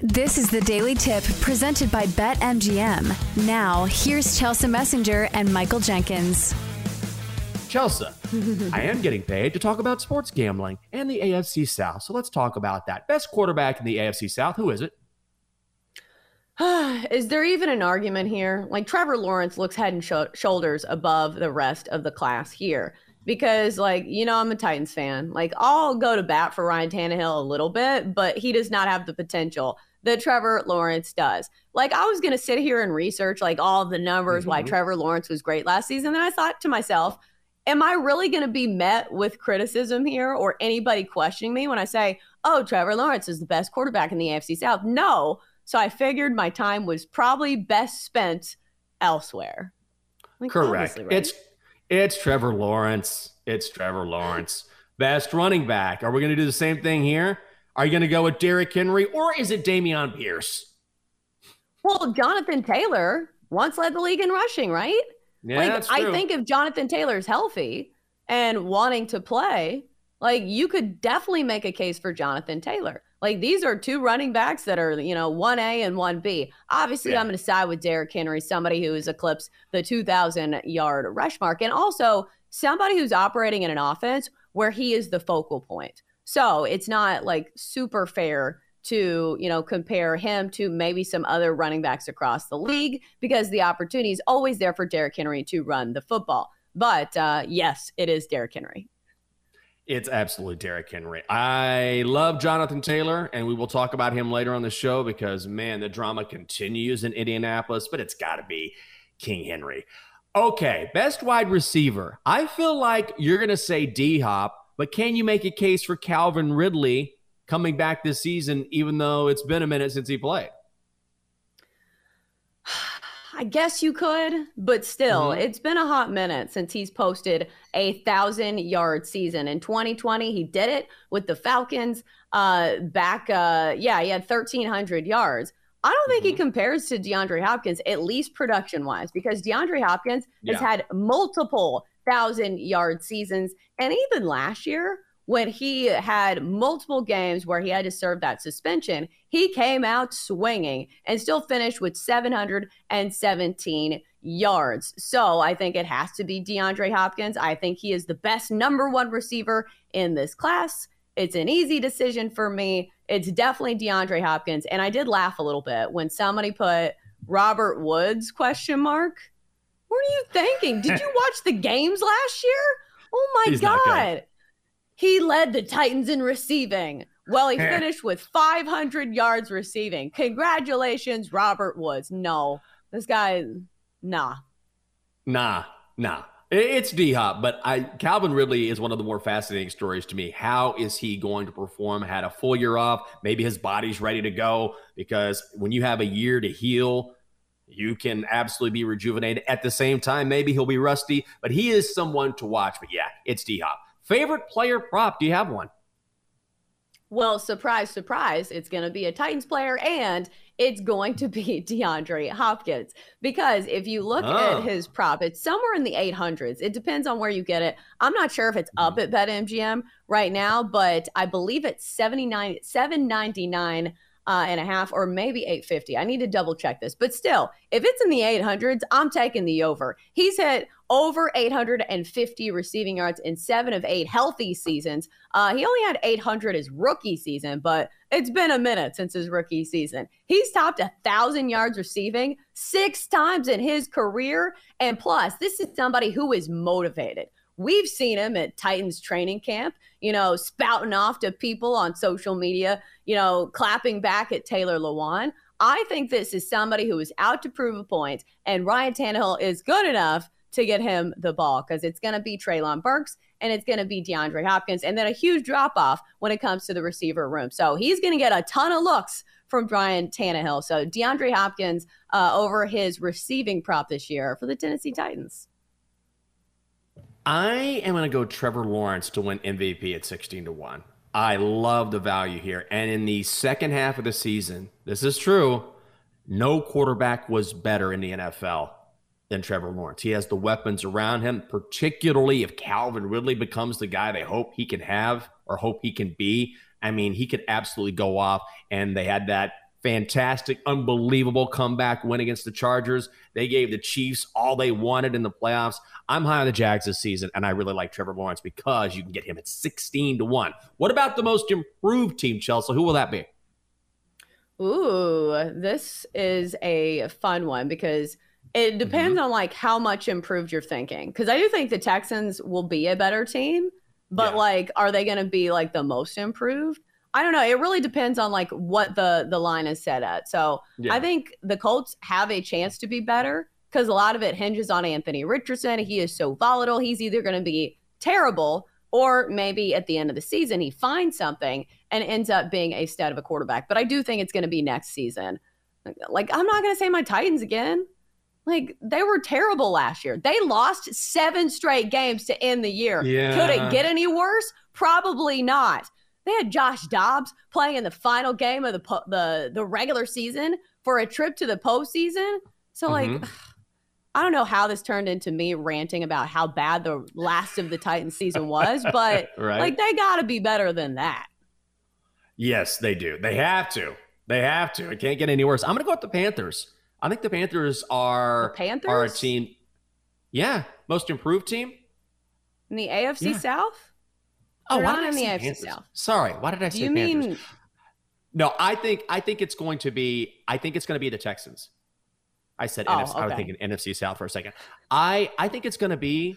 This is the Daily Tip presented by BetMGM. Now, here's Chelsa Messinger and Michael Jenkins. Chelsa, I am getting paid to talk about sports gambling and the AFC South. So let's talk about that. Best quarterback in the AFC South, who is it? is there even an argument here? Like Trevor Lawrence looks head and sh- shoulders above the rest of the class here because, like, you know, I'm a Titans fan. Like, I'll go to bat for Ryan Tannehill a little bit, but he does not have the potential that Trevor Lawrence does. Like, I was going to sit here and research like all the numbers mm-hmm. why Trevor Lawrence was great last season. And I thought to myself, am I really going to be met with criticism here or anybody questioning me when I say, oh, Trevor Lawrence is the best quarterback in the AFC South? No so I figured my time was probably best spent elsewhere. Like, Correct. Right? It's it's Trevor Lawrence. It's Trevor Lawrence. Best running back. Are we going to do the same thing here? Are you going to go with Derrick Henry or is it Dameon Pierce? Well, Jonathan Taylor once led the league in rushing, right? Yeah, like, that's true. I think if Jonathan Taylor's healthy and wanting to play, like you could definitely make a case for Jonathan Taylor. Like these are two running backs that are, you know, 1A and 1B. Obviously, yeah. I'm going to side with Derrick Henry, somebody who has eclipsed the 2,000 yard rush mark, and also somebody who's operating in an offense where he is the focal point. So it's not like super fair to, you know, compare him to maybe some other running backs across the league because the opportunity is always there for Derrick Henry to run the football. But uh, yes, it is Derrick Henry. It's absolutely Derrick Henry. I love Jonathan Taylor, and we will talk about him later on the show because, man, the drama continues in Indianapolis, but it's got to be King Henry. Okay, best wide receiver. I feel like you're going to say D Hop, but can you make a case for Calvin Ridley coming back this season, even though it's been a minute since he played? I guess you could, but still, mm-hmm. it's been a hot minute since he's posted a thousand yard season. In 2020, he did it with the Falcons. Uh, back, uh, yeah, he had 1,300 yards. I don't think mm-hmm. he compares to DeAndre Hopkins, at least production wise, because DeAndre Hopkins yeah. has had multiple thousand yard seasons. And even last year, when he had multiple games where he had to serve that suspension, he came out swinging and still finished with 717 yards. So I think it has to be DeAndre Hopkins. I think he is the best number one receiver in this class. It's an easy decision for me. It's definitely DeAndre Hopkins. And I did laugh a little bit when somebody put Robert Woods question mark. What are you thinking? Did you watch the games last year? Oh my He's God. He led the Titans in receiving. Well, he finished with 500 yards receiving. Congratulations, Robert Woods. No, this guy, nah. Nah, nah. It's D Hop, but I Calvin Ridley is one of the more fascinating stories to me. How is he going to perform? Had a full year off. Maybe his body's ready to go because when you have a year to heal, you can absolutely be rejuvenated. At the same time, maybe he'll be rusty, but he is someone to watch. But yeah, it's D Hop. Favorite player prop? Do you have one? Well, surprise, surprise, it's going to be a Titans player and it's going to be DeAndre Hopkins. Because if you look oh. at his prop, it's somewhere in the 800s. It depends on where you get it. I'm not sure if it's up mm-hmm. at BetMGM right now, but I believe it's 79 799 uh, and a half or maybe 850. I need to double check this. But still, if it's in the 800s, I'm taking the over. He's hit over 850 receiving yards in seven of eight healthy seasons. Uh, he only had 800 his rookie season, but it's been a minute since his rookie season. He's topped a thousand yards receiving six times in his career. And plus, this is somebody who is motivated. We've seen him at Titans training camp, you know, spouting off to people on social media, you know, clapping back at Taylor Lewan. I think this is somebody who is out to prove a point, and Ryan Tannehill is good enough to get him the ball because it's going to be Treylon Burks and it's going to be DeAndre Hopkins, and then a huge drop off when it comes to the receiver room. So he's going to get a ton of looks from Brian Tannehill. So DeAndre Hopkins uh, over his receiving prop this year for the Tennessee Titans. I am going to go Trevor Lawrence to win MVP at 16 to 1. I love the value here. And in the second half of the season, this is true, no quarterback was better in the NFL than Trevor Lawrence. He has the weapons around him, particularly if Calvin Ridley becomes the guy they hope he can have or hope he can be. I mean, he could absolutely go off. And they had that fantastic, unbelievable comeback win against the Chargers. They gave the Chiefs all they wanted in the playoffs. I'm high on the Jags this season, and I really like Trevor Lawrence because you can get him at 16 to 1. What about the most improved team, Chelsa? Who will that be? Ooh, this is a fun one because it depends mm-hmm. on like how much improved you're thinking. Because I do think the Texans will be a better team, but yeah. like, are they going to be like the most improved? I don't know. It really depends on like what the the line is set at. So yeah. I think the Colts have a chance to be better because a lot of it hinges on Anthony Richardson. He is so volatile. He's either going to be terrible or maybe at the end of the season he finds something and ends up being a stud of a quarterback. But I do think it's going to be next season. Like I'm not going to say my Titans again. Like they were terrible last year. They lost seven straight games to end the year. Yeah. Could it get any worse? Probably not. They had Josh Dobbs playing in the final game of the po- the the regular season for a trip to the postseason. So mm-hmm. like, I don't know how this turned into me ranting about how bad the last of the Titans season was, but right. like they got to be better than that. Yes, they do. They have to. They have to. It can't get any worse. I'm going to go with the Panthers. I think the Panthers are the Panthers are a team. Yeah, most improved team in the AFC yeah. South. Oh, why did I say Panthers? South. Sorry, why did I say you Panthers? Mean... No, I think I think it's going to be I think it's going to be the Texans. I said oh, NFC, okay. I was thinking NFC South for a second. I I think it's going to be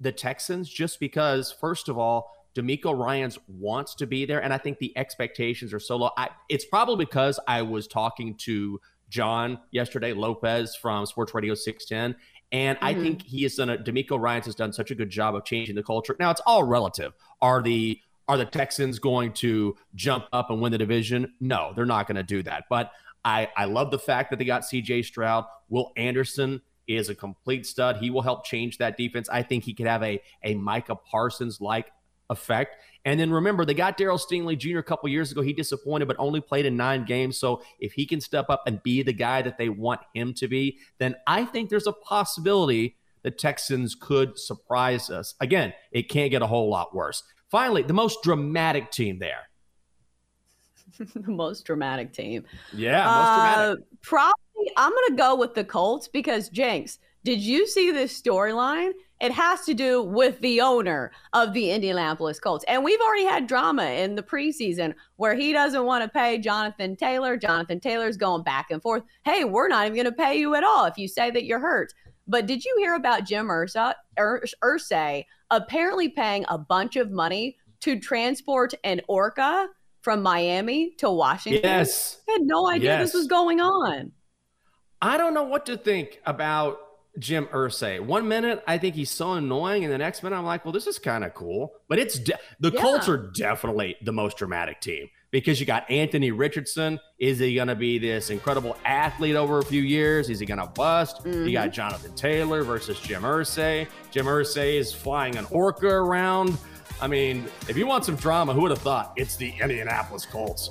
the Texans just because first of all, DeMeco Ryans wants to be there, and I think the expectations are so low. I, it's probably because I was talking to John yesterday, Lopez from Sports Radio 610, and mm-hmm. I think he has done a DeMeco Ryans has done such a good job of changing the culture. Now it's all relative. Are the are the Texans going to jump up and win the division? No, they're not going to do that. But I I love the fact that they got CJ Stroud. Will Anderson is a complete stud. He will help change that defense. I think he could have a a Micah Parsons like effect. And then remember, they got Daryl Stingley Jr. a couple years ago. He disappointed, but only played in nine games. So if he can step up and be the guy that they want him to be, then I think there's a possibility the Texans could surprise us. Again, it can't get a whole lot worse. Finally, the most dramatic team there. the most dramatic team. Yeah, most dramatic. Uh, probably, I'm going to go with the Colts because Jenks. Did you see this storyline? It has to do with the owner of the Indianapolis Colts. And we've already had drama in the preseason where he doesn't want to pay Jonathan Taylor. Jonathan Taylor's going back and forth. Hey, we're not even going to pay you at all if you say that you're hurt. But did you hear about Jim Ursa, Ur- Irsay apparently paying a bunch of money to transport an orca from Miami to Washington? Yes. I had no idea yes. this was going on. I don't know what to think about Jim Irsay. One minute I think he's so annoying, and the next minute I'm like, well, this is kind of cool. But it's de- the yeah. Colts are definitely the most dramatic team because you got Anthony Richardson. Is he going to be this incredible athlete over a few years? Is he going to bust? Mm-hmm. You got mm-hmm. Jonathan Taylor versus Jim Irsay. Jim Irsay is flying an orca around. I mean, if you want some drama, who would have thought it's the Indianapolis Colts?